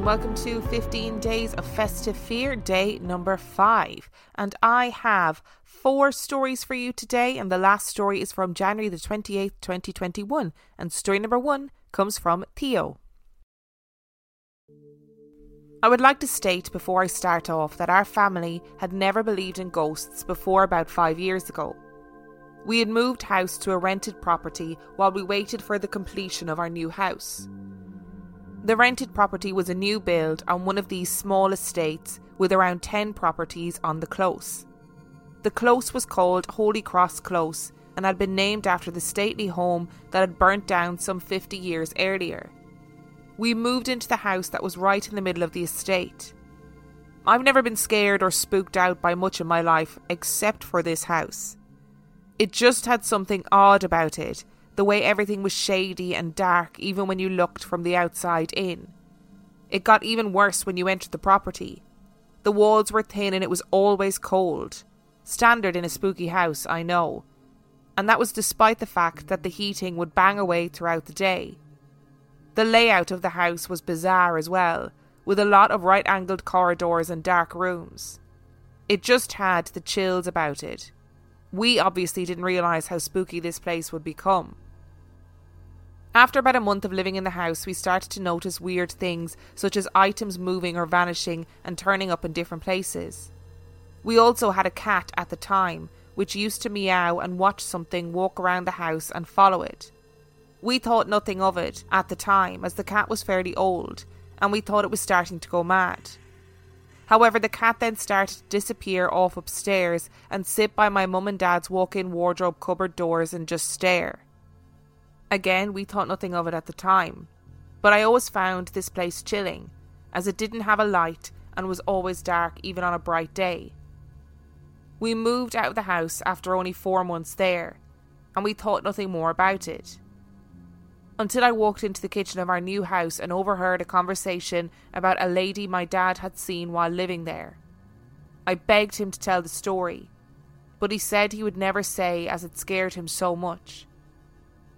and welcome to 15 Days of Festive Fear, day number five. And I have four stories for you today, and the last story is from January the 28th, 2021. And story number one comes from Theo. I would like to state before I start off that our family had never believed in ghosts before about five years ago. We had moved house to a rented property while we waited for the completion of our new house. The rented property was a new build on one of these small estates with around 10 properties on the close. The close was called Holy Cross Close and had been named after the stately home that had burnt down some 50 years earlier. We moved into the house that was right in the middle of the estate. I've never been scared or spooked out by much in my life except for this house. It just had something odd about it the way everything was shady and dark even when you looked from the outside in. It got even worse when you entered the property. The walls were thin and it was always cold. Standard in a spooky house, I know. And that was despite the fact that the heating would bang away throughout the day. The layout of the house was bizarre as well, with a lot of right angled corridors and dark rooms. It just had the chills about it. We obviously didn't realise how spooky this place would become. After about a month of living in the house, we started to notice weird things, such as items moving or vanishing and turning up in different places. We also had a cat at the time, which used to meow and watch something walk around the house and follow it. We thought nothing of it at the time, as the cat was fairly old, and we thought it was starting to go mad. However, the cat then started to disappear off upstairs and sit by my mum and dad's walk in wardrobe cupboard doors and just stare. Again, we thought nothing of it at the time, but I always found this place chilling, as it didn't have a light and was always dark even on a bright day. We moved out of the house after only four months there, and we thought nothing more about it. Until I walked into the kitchen of our new house and overheard a conversation about a lady my dad had seen while living there. I begged him to tell the story, but he said he would never say as it scared him so much.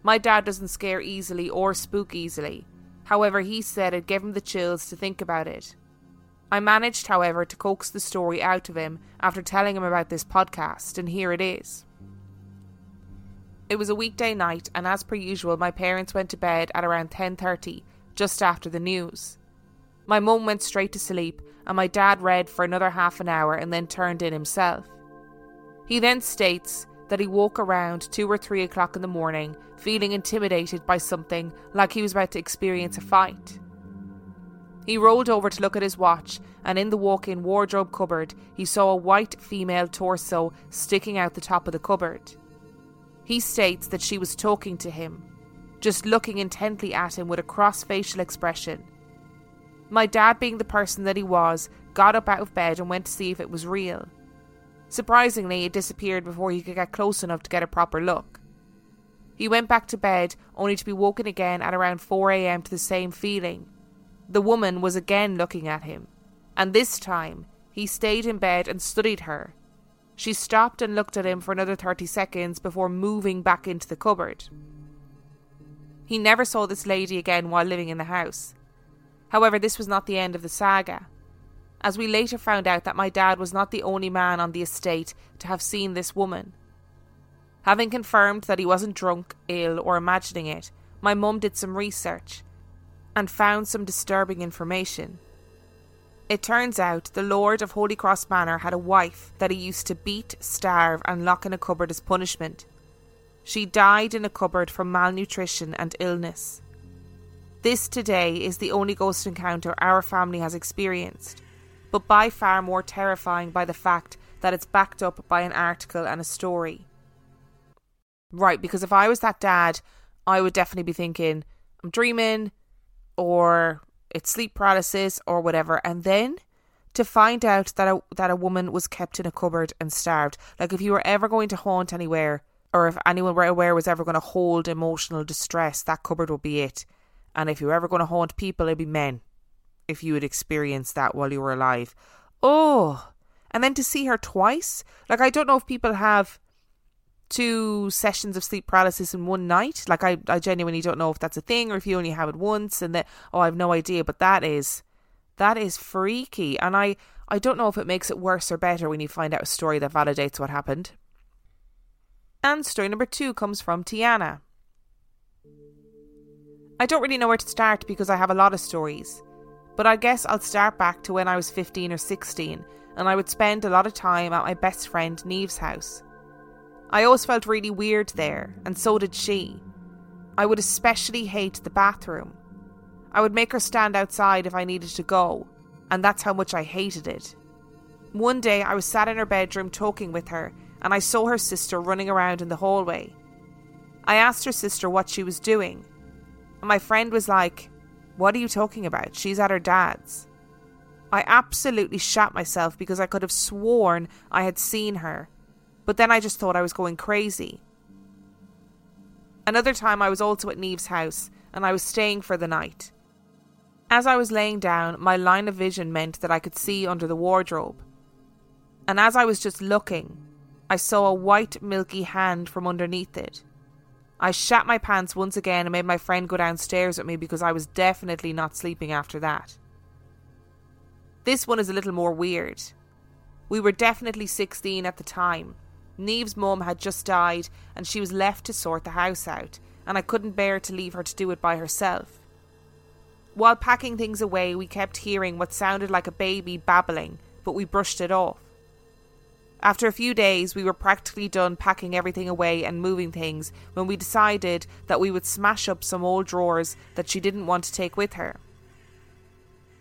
My dad doesn't scare easily or spook easily. However, he said it gave him the chills to think about it. I managed, however, to coax the story out of him after telling him about this podcast, and here it is. It was a weekday night, and as per usual, my parents went to bed at around 10:30, just after the news. My mum went straight to sleep, and my dad read for another half an hour and then turned in himself. He then states that he woke around two or three o'clock in the morning, feeling intimidated by something like he was about to experience a fight. He rolled over to look at his watch, and in the walk in wardrobe cupboard, he saw a white female torso sticking out the top of the cupboard. He states that she was talking to him, just looking intently at him with a cross facial expression. My dad, being the person that he was, got up out of bed and went to see if it was real. Surprisingly, it disappeared before he could get close enough to get a proper look. He went back to bed, only to be woken again at around 4am to the same feeling. The woman was again looking at him, and this time he stayed in bed and studied her. She stopped and looked at him for another 30 seconds before moving back into the cupboard. He never saw this lady again while living in the house. However, this was not the end of the saga as we later found out that my dad was not the only man on the estate to have seen this woman. Having confirmed that he wasn't drunk, ill, or imagining it, my mum did some research and found some disturbing information. It turns out the Lord of Holy Cross Manor had a wife that he used to beat, starve, and lock in a cupboard as punishment. She died in a cupboard from malnutrition and illness. This today is the only ghost encounter our family has experienced but by far more terrifying by the fact that it's backed up by an article and a story. Right, because if I was that dad, I would definitely be thinking, I'm dreaming, or it's sleep paralysis, or whatever. And then to find out that a, that a woman was kept in a cupboard and starved. Like, if you were ever going to haunt anywhere, or if anyone were aware was ever going to hold emotional distress, that cupboard would be it. And if you were ever going to haunt people, it'd be men if you had experienced that while you were alive. Oh, and then to see her twice. Like, I don't know if people have two sessions of sleep paralysis in one night. Like, I, I genuinely don't know if that's a thing or if you only have it once and that, oh, I have no idea. But that is, That is freaky. And I, I don't know if it makes it worse or better when you find out a story that validates what happened. And story number two comes from Tiana. I don't really know where to start because I have a lot of stories. But I guess I'll start back to when I was 15 or 16 and I would spend a lot of time at my best friend Neve's house. I always felt really weird there, and so did she. I would especially hate the bathroom. I would make her stand outside if I needed to go, and that's how much I hated it. One day I was sat in her bedroom talking with her, and I saw her sister running around in the hallway. I asked her sister what she was doing, and my friend was like, What are you talking about? She's at her dad's. I absolutely shat myself because I could have sworn I had seen her, but then I just thought I was going crazy. Another time I was also at Neve's house and I was staying for the night. As I was laying down, my line of vision meant that I could see under the wardrobe. And as I was just looking, I saw a white, milky hand from underneath it. I shat my pants once again and made my friend go downstairs with me because I was definitely not sleeping after that. This one is a little more weird. We were definitely 16 at the time. Neve's mum had just died and she was left to sort the house out, and I couldn't bear to leave her to do it by herself. While packing things away, we kept hearing what sounded like a baby babbling, but we brushed it off. After a few days, we were practically done packing everything away and moving things when we decided that we would smash up some old drawers that she didn't want to take with her.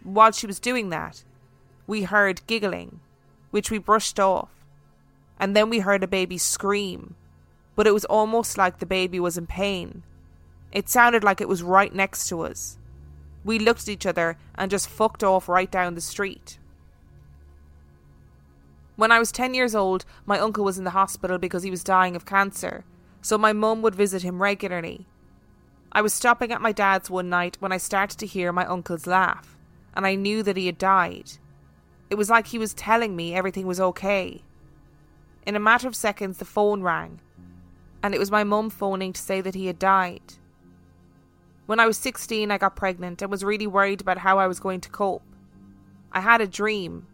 While she was doing that, we heard giggling, which we brushed off, and then we heard a baby scream, but it was almost like the baby was in pain. It sounded like it was right next to us. We looked at each other and just fucked off right down the street. When I was 10 years old, my uncle was in the hospital because he was dying of cancer, so my mum would visit him regularly. I was stopping at my dad's one night when I started to hear my uncle's laugh, and I knew that he had died. It was like he was telling me everything was okay. In a matter of seconds, the phone rang, and it was my mum phoning to say that he had died. When I was 16, I got pregnant and was really worried about how I was going to cope. I had a dream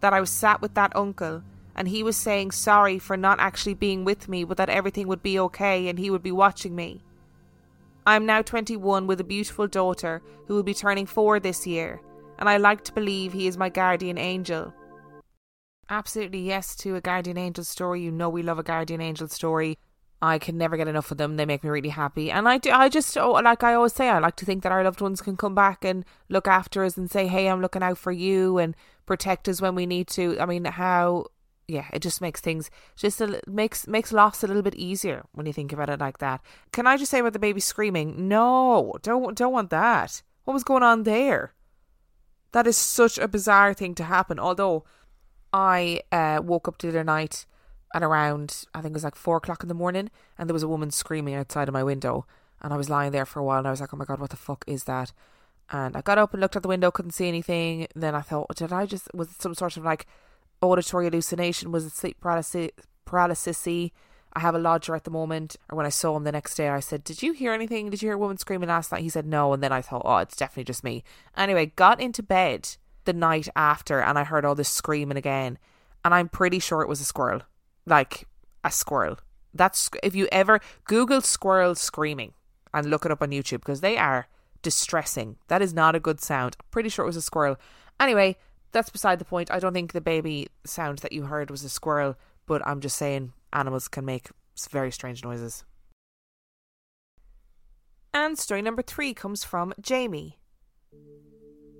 that I was sat with that uncle and he was saying sorry for not actually being with me, but that everything would be okay and he would be watching me. I am now 21 with a beautiful daughter who will be turning 4 this year, and I like to believe he is my guardian angel. Absolutely, yes, to a guardian angel story. You know, we love a guardian angel story. I can never get enough of them. They make me really happy. And I do, I just, oh, like I always say, I like to think that our loved ones can come back and look after us and say, hey, I'm looking out for you and protect us when we need to. I mean, how, yeah, it just makes things, just a, makes, makes loss a little bit easier when you think about it like that. Can I just say about the baby screaming? No, don't, don't want that. What was going on there? That is such a bizarre thing to happen. Although I uh, woke up the other night at around I think it was like four o'clock in the morning, and there was a woman screaming outside of my window, and I was lying there for a while, and I was like, oh my god, what the fuck is that? And I got up and looked out the window, couldn't see anything. Then I thought, did I just was it some sort of like auditory hallucination? Was it sleep paralysis? I have a lodger at the moment. Or when I saw him the next day, I said, Did you hear anything? Did you hear a woman screaming last night? He said, No. And then I thought, Oh, it's definitely just me. Anyway, got into bed the night after and I heard all this screaming again. And I'm pretty sure it was a squirrel like a squirrel. That's if you ever Google squirrel screaming and look it up on YouTube because they are distressing. That is not a good sound. I'm pretty sure it was a squirrel. Anyway, that's beside the point. I don't think the baby sound that you heard was a squirrel, but I'm just saying animals can make very strange noises. And story number three comes from Jamie.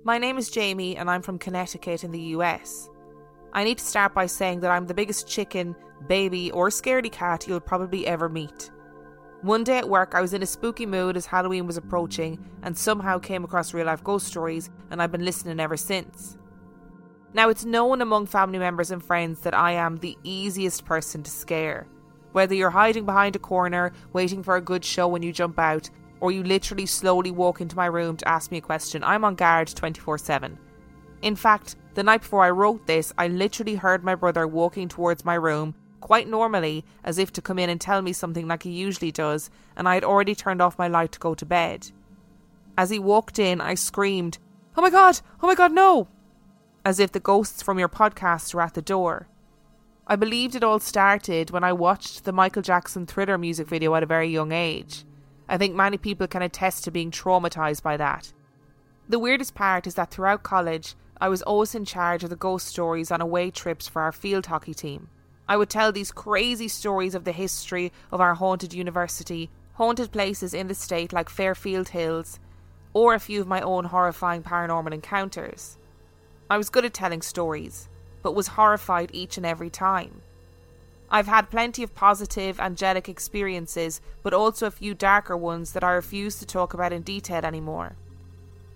My name is Jamie and I'm from Connecticut in the US. I need to start by saying that I'm the biggest chicken, baby, or scaredy cat you'll probably ever meet. One day at work, I was in a spooky mood as Halloween was approaching and somehow came across real life ghost stories, and I've been listening ever since. Now, it's known among family members and friends that I am the easiest person to scare. Whether you're hiding behind a corner, waiting for a good show when you jump out, or you literally slowly walk into my room to ask me a question, I'm on guard 24 7. In fact, the night before I wrote this, I literally heard my brother walking towards my room, quite normally, as if to come in and tell me something like he usually does, and I had already turned off my light to go to bed. As he walked in, I screamed, Oh my god! Oh my god, no! as if the ghosts from your podcast were at the door. I believed it all started when I watched the Michael Jackson thriller music video at a very young age. I think many people can attest to being traumatised by that. The weirdest part is that throughout college, I was always in charge of the ghost stories on away trips for our field hockey team. I would tell these crazy stories of the history of our haunted university, haunted places in the state like Fairfield Hills, or a few of my own horrifying paranormal encounters. I was good at telling stories, but was horrified each and every time. I've had plenty of positive, angelic experiences, but also a few darker ones that I refuse to talk about in detail anymore.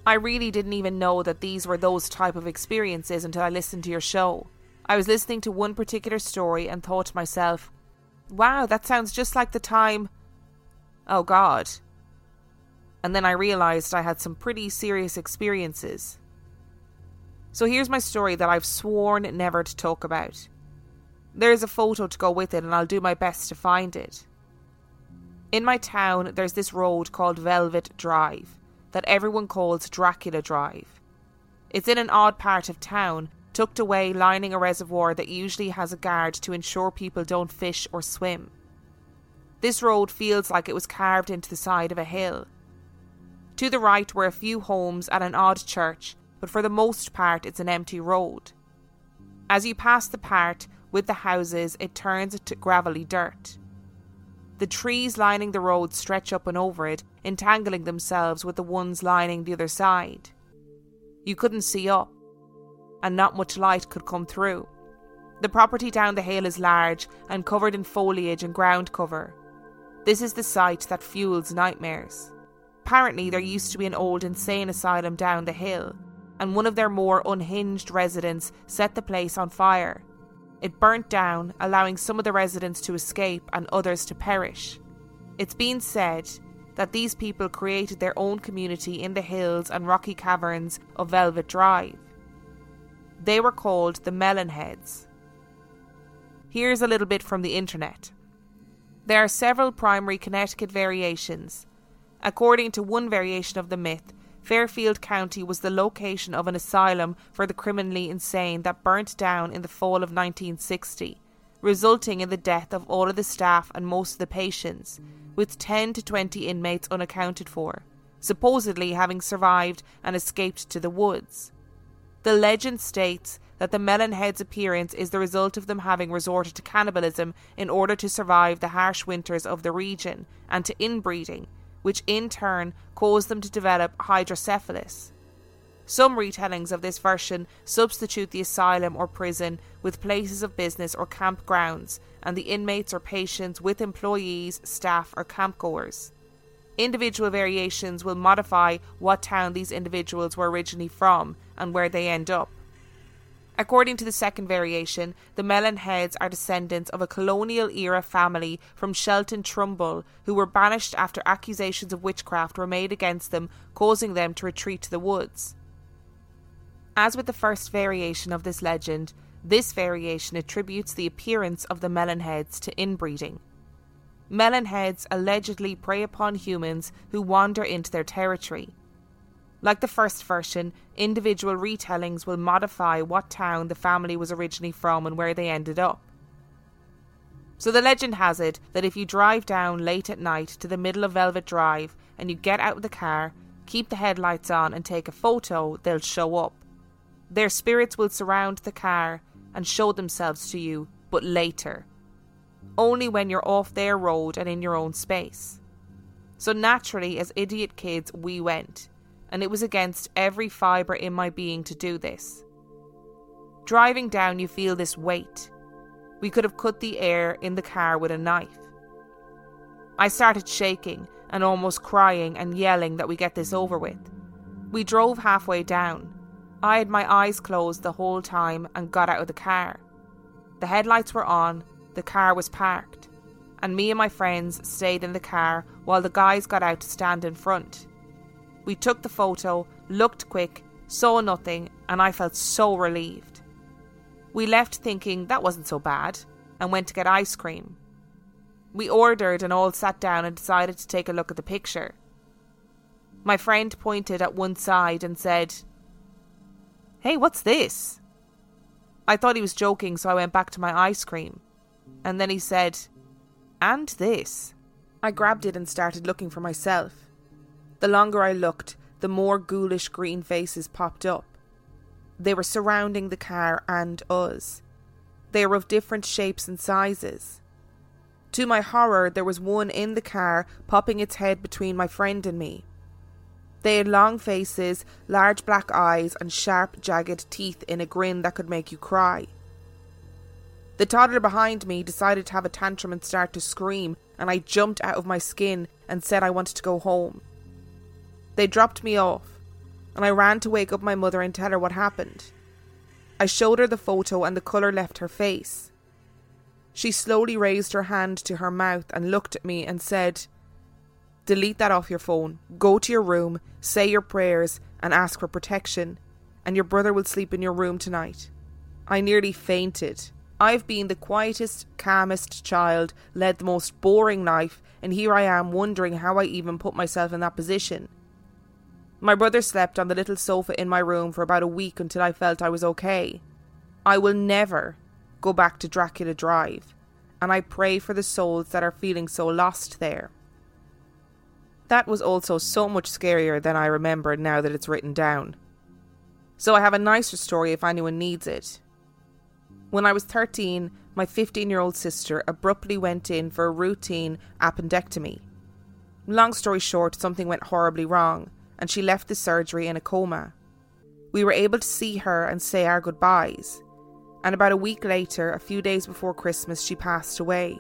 I really didn't even know that these were those type of experiences until I listened to your show. I was listening to one particular story and thought to myself, wow, that sounds just like the time. Oh God. And then I realised I had some pretty serious experiences. So here's my story that I've sworn never to talk about. There's a photo to go with it, and I'll do my best to find it. In my town, there's this road called Velvet Drive that everyone calls Dracula Drive. It's in an odd part of town, tucked away lining a reservoir that usually has a guard to ensure people don't fish or swim. This road feels like it was carved into the side of a hill. To the right were a few homes and an odd church, but for the most part it's an empty road. As you pass the part with the houses, it turns to gravelly dirt. The trees lining the road stretch up and over it, entangling themselves with the ones lining the other side. You couldn't see up, and not much light could come through. The property down the hill is large and covered in foliage and ground cover. This is the site that fuels nightmares. Apparently, there used to be an old insane asylum down the hill, and one of their more unhinged residents set the place on fire. It burnt down, allowing some of the residents to escape and others to perish. It's been said that these people created their own community in the hills and rocky caverns of Velvet Drive. They were called the Melonheads. Here's a little bit from the internet. There are several primary Connecticut variations. According to one variation of the myth, Fairfield County was the location of an asylum for the criminally insane that burnt down in the fall of 1960, resulting in the death of all of the staff and most of the patients, with 10 to 20 inmates unaccounted for, supposedly having survived and escaped to the woods. The legend states that the Melonhead's appearance is the result of them having resorted to cannibalism in order to survive the harsh winters of the region and to inbreeding, which in turn caused them to develop hydrocephalus. Some retellings of this version substitute the asylum or prison with places of business or campgrounds, and the inmates or patients with employees, staff, or campgoers. Individual variations will modify what town these individuals were originally from and where they end up. According to the second variation, the Melonheads are descendants of a colonial era family from Shelton Trumbull who were banished after accusations of witchcraft were made against them, causing them to retreat to the woods. As with the first variation of this legend, this variation attributes the appearance of the Melonheads to inbreeding. Melonheads allegedly prey upon humans who wander into their territory. Like the first version, individual retellings will modify what town the family was originally from and where they ended up. So the legend has it that if you drive down late at night to the middle of Velvet Drive and you get out of the car, keep the headlights on, and take a photo, they'll show up. Their spirits will surround the car and show themselves to you, but later. Only when you're off their road and in your own space. So naturally, as idiot kids, we went and it was against every fibre in my being to do this. Driving down, you feel this weight. We could have cut the air in the car with a knife. I started shaking and almost crying and yelling that we get this over with. We drove halfway down. I had my eyes closed the whole time and got out of the car. The headlights were on, the car was parked, and me and my friends stayed in the car while the guys got out to stand in front. We took the photo, looked quick, saw nothing, and I felt so relieved. We left thinking that wasn't so bad and went to get ice cream. We ordered and all sat down and decided to take a look at the picture. My friend pointed at one side and said, Hey, what's this? I thought he was joking, so I went back to my ice cream. And then he said, And this. I grabbed it and started looking for myself. The longer I looked, the more ghoulish green faces popped up. They were surrounding the car and us. They were of different shapes and sizes. To my horror, there was one in the car popping its head between my friend and me. They had long faces, large black eyes, and sharp, jagged teeth in a grin that could make you cry. The toddler behind me decided to have a tantrum and start to scream, and I jumped out of my skin and said I wanted to go home. They dropped me off, and I ran to wake up my mother and tell her what happened. I showed her the photo, and the colour left her face. She slowly raised her hand to her mouth and looked at me and said, delete that off your phone, go to your room, say your prayers, and ask for protection, and your brother will sleep in your room tonight. I nearly fainted. I've been the quietest, calmest child, led the most boring life, and here I am wondering how I even put myself in that position. My brother slept on the little sofa in my room for about a week until I felt I was okay. I will never go back to Dracula Drive, and I pray for the souls that are feeling so lost there. That was also so much scarier than I remember now that it's written down. So I have a nicer story if anyone needs it. When I was 13, my 15 year old sister abruptly went in for a routine appendectomy. Long story short, something went horribly wrong, and she left the surgery in a coma. We were able to see her and say our goodbyes, and about a week later, a few days before Christmas, she passed away.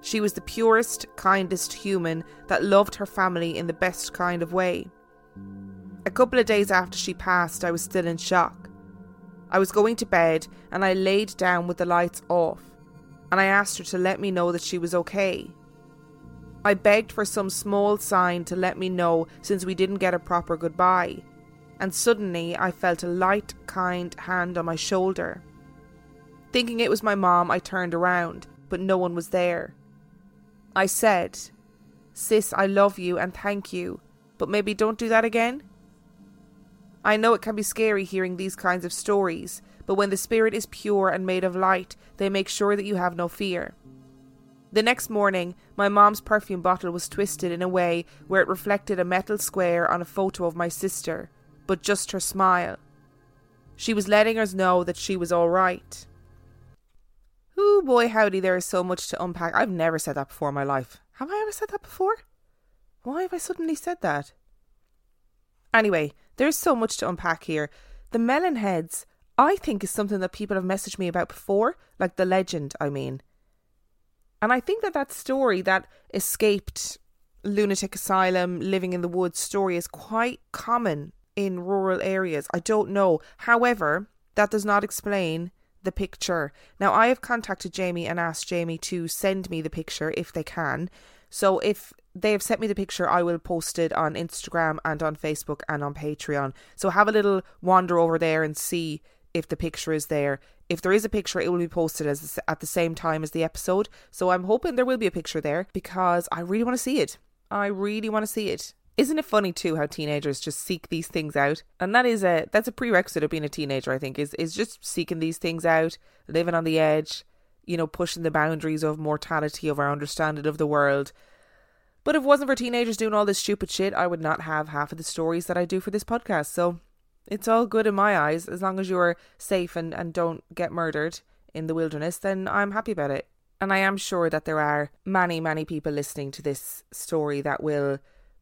She was the purest, kindest human that loved her family in the best kind of way. A couple of days after she passed, I was still in shock. I was going to bed and I laid down with the lights off, and I asked her to let me know that she was okay. I begged for some small sign to let me know since we didn't get a proper goodbye, and suddenly I felt a light, kind hand on my shoulder. Thinking it was my mom, I turned around, but no one was there. I said, Sis, I love you and thank you, but maybe don't do that again? I know it can be scary hearing these kinds of stories, but when the spirit is pure and made of light, they make sure that you have no fear. The next morning, my mom's perfume bottle was twisted in a way where it reflected a metal square on a photo of my sister, but just her smile. She was letting us know that she was all right. Ooh, boy, howdy, there is so much to unpack. I've never said that before in my life. Have I ever said that before? Why have I suddenly said that? Anyway, there's so much to unpack here. The melon heads, I think, is something that people have messaged me about before, like the legend, I mean. And I think that that story, that escaped lunatic asylum, living in the woods story, is quite common in rural areas. I don't know. However, that does not explain the picture. Now, I have contacted Jamie and asked Jamie to send me the picture if they can. So, if they have sent me the picture, I will post it on Instagram and on Facebook and on Patreon. So, have a little wander over there and see if the picture is there. If there is a picture, it will be posted as at the same time as the episode. So, I'm hoping there will be a picture there because I really want to see it. I really want to see it. Isn't it funny too how teenagers just seek these things out? And that is a that's a prerequisite of being a teenager, I think, is is just seeking these things out, living on the edge, you know, pushing the boundaries of mortality of our understanding of the world. But if it wasn't for teenagers doing all this stupid shit, I would not have half of the stories that I do for this podcast. So it's all good in my eyes. As long as you're safe and, and don't get murdered in the wilderness, then I'm happy about it. And I am sure that there are many, many people listening to this story that will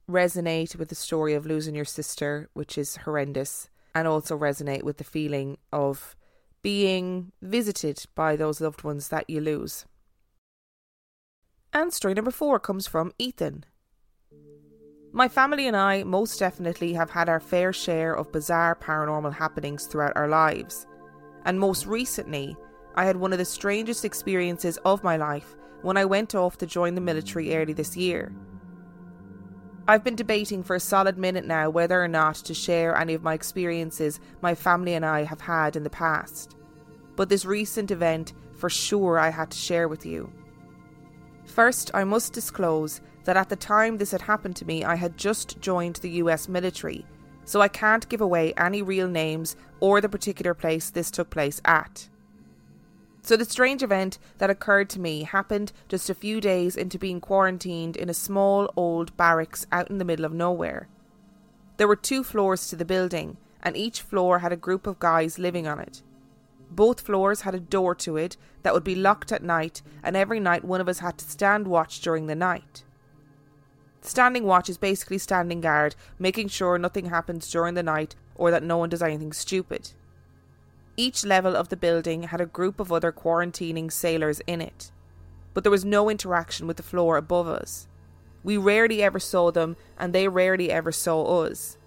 resonate with the story of losing your sister, which is horrendous, and also resonate with the feeling of being visited by those loved ones that you lose. And story number four comes from Ethan. My family and I most definitely have had our fair share of bizarre paranormal happenings throughout our lives. And most recently, I had one of the strangest experiences of my life when I went off to join the military early this year. I've been debating for a solid minute now whether or not to share any of my experiences my family and I have had in the past. But this recent event, for sure, I had to share with you. First, I must disclose that at the time this had happened to me, I had just joined the US military, so I can't give away any real names or the particular place this took place at. So, the strange event that occurred to me happened just a few days into being quarantined in a small old barracks out in the middle of nowhere. There were two floors to the building, and each floor had a group of guys living on it. Both floors had a door to it that would be locked at night, and every night one of us had to stand watch during the night. Standing watch is basically standing guard, making sure nothing happens during the night or that no one does anything stupid. Each level of the building had a group of other quarantining sailors in it, but there was no interaction with the floor above us. We rarely ever saw them, and they rarely ever saw us.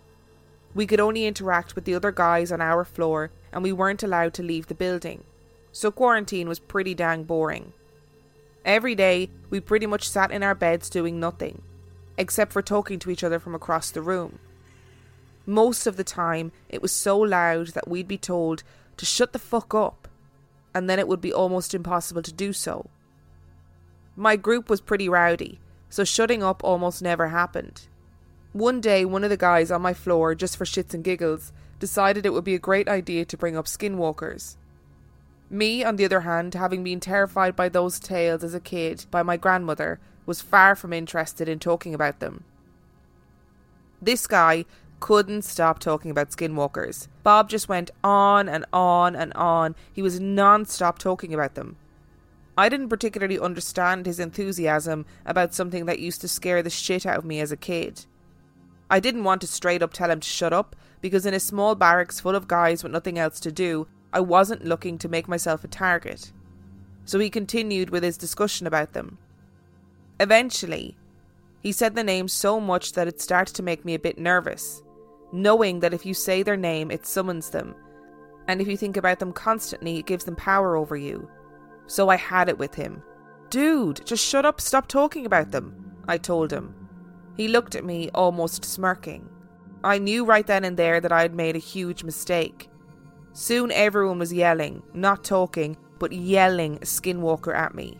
We could only interact with the other guys on our floor, and we weren't allowed to leave the building. So quarantine was pretty dang boring. Every day, we pretty much sat in our beds doing nothing, except for talking to each other from across the room. Most of the time, it was so loud that we'd be told to shut the fuck up, and then it would be almost impossible to do so. My group was pretty rowdy, so shutting up almost never happened. One day, one of the guys on my floor, just for shits and giggles, decided it would be a great idea to bring up skinwalkers. Me, on the other hand, having been terrified by those tales as a kid by my grandmother, was far from interested in talking about them. This guy couldn't stop talking about skinwalkers. Bob just went on and on and on. He was non stop talking about them. I didn't particularly understand his enthusiasm about something that used to scare the shit out of me as a kid. I didn't want to straight up tell him to shut up because in a small barracks full of guys with nothing else to do, I wasn't looking to make myself a target. So he continued with his discussion about them. Eventually, he said the name so much that it started to make me a bit nervous knowing that if you say their name, it summons them, and if you think about them constantly, it gives them power over you. So I had it with him. Dude, just shut up, stop talking about them, I told him. He looked at me, almost smirking. I knew right then and there that I had made a huge mistake. Soon everyone was yelling, not talking, but yelling Skinwalker at me.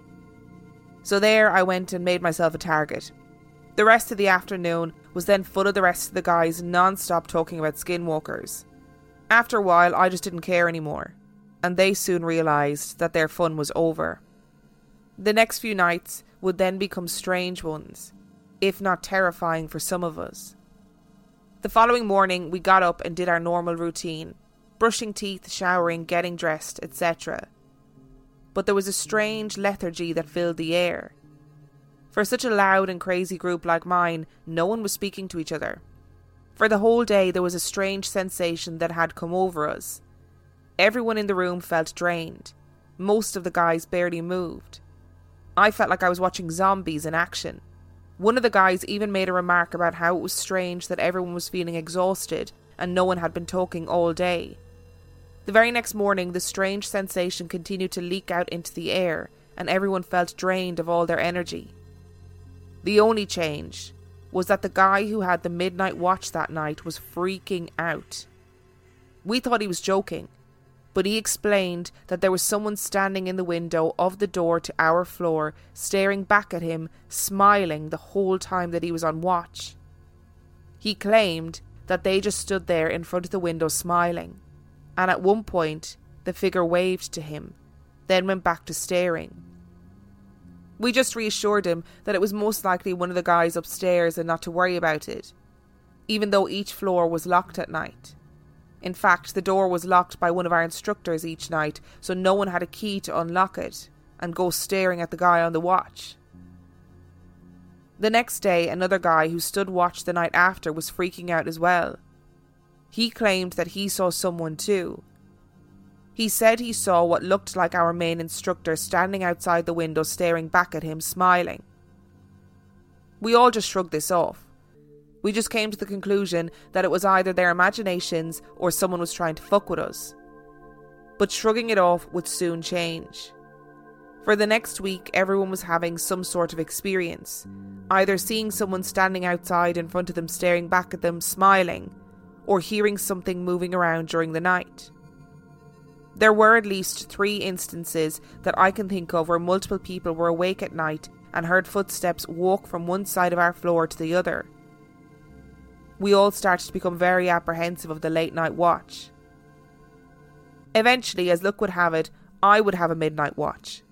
So there I went and made myself a target. The rest of the afternoon was then full of the rest of the guys non stop talking about skinwalkers. After a while, I just didn't care anymore, and they soon realised that their fun was over. The next few nights would then become strange ones, if not terrifying for some of us. The following morning, we got up and did our normal routine brushing teeth, showering, getting dressed, etc. But there was a strange lethargy that filled the air for such a loud and crazy group like mine, no one was speaking to each other. For the whole day, there was a strange sensation that had come over us. Everyone in the room felt drained. Most of the guys barely moved. I felt like I was watching zombies in action. One of the guys even made a remark about how it was strange that everyone was feeling exhausted and no one had been talking all day. The very next morning, the strange sensation continued to leak out into the air, and everyone felt drained of all their energy. The only change was that the guy who had the midnight watch that night was freaking out. We thought he was joking, but he explained that there was someone standing in the window of the door to our floor, staring back at him, smiling the whole time that he was on watch. He claimed that they just stood there in front of the window smiling, and at one point the figure waved to him, then went back to staring. We just reassured him that it was most likely one of the guys upstairs and not to worry about it, even though each floor was locked at night. In fact, the door was locked by one of our instructors each night, so no one had a key to unlock it and go staring at the guy on the watch. The next day, another guy who stood watch the night after was freaking out as well. He claimed that he saw someone too, he said he saw what looked like our main instructor standing outside the window staring back at him, smiling. We all just shrugged this off. We just came to the conclusion that it was either their imaginations or someone was trying to fuck with us. But shrugging it off would soon change. For the next week, everyone was having some sort of experience, either seeing someone standing outside in front of them staring back at them, smiling, or hearing something moving around during the night. There were at least three instances that I can think of where multiple people were awake at night and heard footsteps walk from one side of our floor to the other. we all started to become very apprehensive of the late night watch. Eventually, as luck would have it, I would have a midnight watch.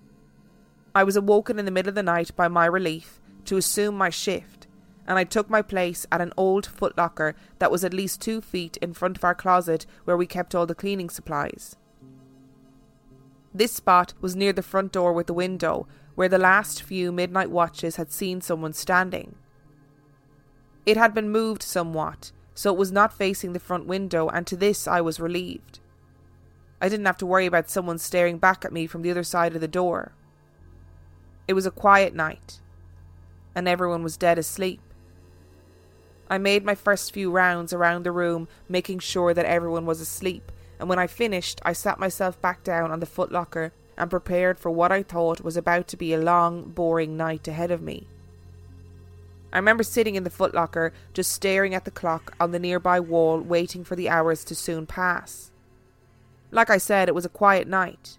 I was awoken in the middle of the night by my relief to assume my shift, and I took my place at an old footlocker that was at least two feet in front of our closet where we kept all the cleaning supplies. This spot was near the front door with the window, where the last few midnight watches had seen someone standing. It had been moved somewhat, so it was not facing the front window, and to this I was relieved. I didn't have to worry about someone staring back at me from the other side of the door. It was a quiet night, and everyone was dead asleep. I made my first few rounds around the room, making sure that everyone was asleep, and when I finished, I sat myself back down on the footlocker and prepared for what I thought was about to be a long, boring night ahead of me. I remember sitting in the footlocker, just staring at the clock on the nearby wall, waiting for the hours to soon pass. Like I said, it was a quiet night,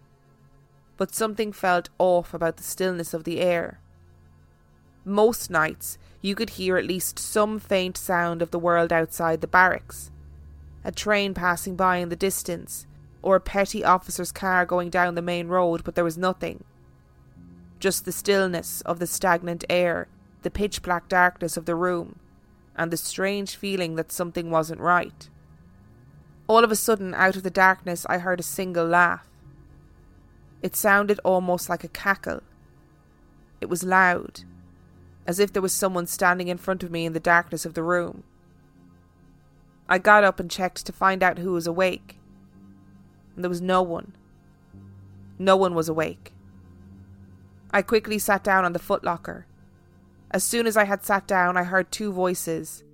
but something felt off about the stillness of the air. Most nights, you could hear at least some faint sound of the world outside the barracks a train passing by in the distance, or a petty officer's car going down the main road, but there was nothing. Just the stillness of the stagnant air, the pitch black darkness of the room, and the strange feeling that something wasn't right. All of a sudden, out of the darkness, I heard a single laugh. It sounded almost like a cackle. It was loud, as if there was someone standing in front of me in the darkness of the room. I got up and checked to find out who was awake. And there was no one. No one was awake. I quickly sat down on the footlocker. As soon as I had sat down, I heard two voices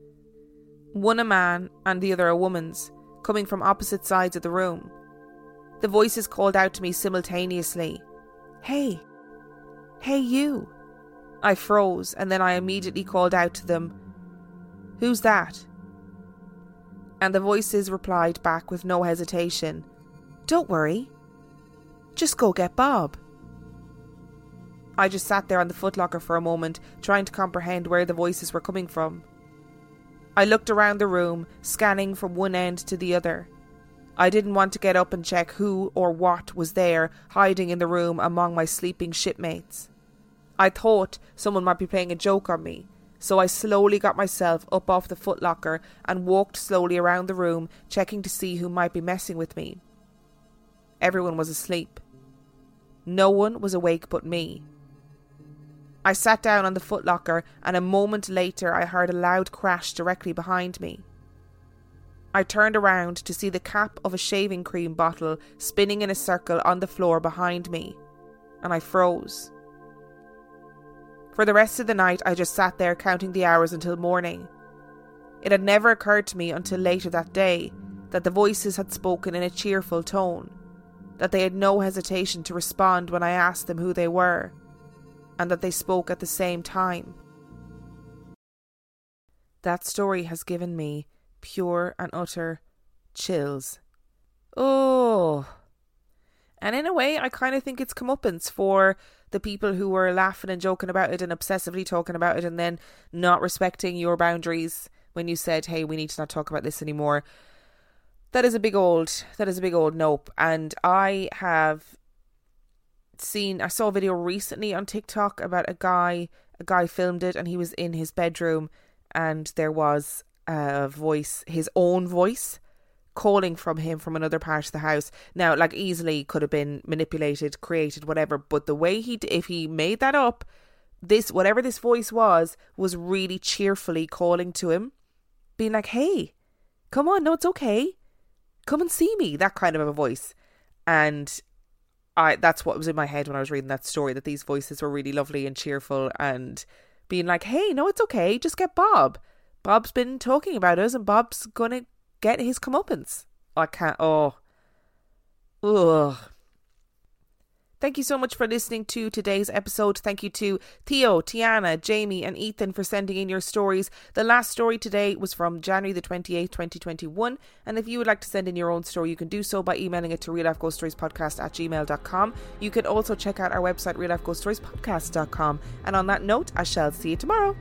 one a man and the other a woman's, coming from opposite sides of the room. The voices called out to me simultaneously Hey! Hey, you! I froze, and then I immediately called out to them Who's that? and the voices replied back with no hesitation Don't worry. Just go get Bob. I just sat there on the footlocker for a moment, trying to comprehend where the voices were coming from. I looked around the room, scanning from one end to the other. I didn't want to get up and check who or what was there, hiding in the room among my sleeping shipmates. I thought someone might be playing a joke on me, so I slowly got myself up off the footlocker and walked slowly around the room, checking to see who might be messing with me. Everyone was asleep. No one was awake but me. I sat down on the footlocker, and a moment later I heard a loud crash directly behind me. I turned around to see the cap of a shaving cream bottle spinning in a circle on the floor behind me, and I froze. For the rest of the night, I just sat there counting the hours until morning. It had never occurred to me until later that day that the voices had spoken in a cheerful tone, that they had no hesitation to respond when I asked them who they were, and that they spoke at the same time. That story has given me pure and utter chills. Oh. And in a way, I kind of think it's comeuppance for the people who were laughing and joking about it and obsessively talking about it and then not respecting your boundaries when you said, hey, we need to not talk about this anymore. That is a big old, that is a big old nope. And I have seen, I saw a video recently on TikTok about a guy, a guy filmed it and he was in his bedroom and there was a voice, his own voice calling from him from another part of the house. Now, like easily could have been manipulated, created, whatever. But the way he, if he made that up, this whatever this voice was was really cheerfully calling to him, being like, "Hey, come on, no, it's okay, come and see me." That kind of a voice, and I that's what was in my head when I was reading that story. That these voices were really lovely and cheerful and being like, "Hey, no, it's okay, just get Bob." Bob's been talking about us, and Bob's gonna get his comeuppance. I can't. Oh. Ugh. Thank you so much for listening to today's episode. Thank you to Theo, Tiana, Jamie, and Ethan for sending in your stories. The last story today was from January the 28th, 2021. And if you would like to send in your own story, you can do so by emailing it to real life ghost stories podcast at gmail.com. You can also check out our website, real life ghost stories podcast.com. And on that note, I shall see you tomorrow.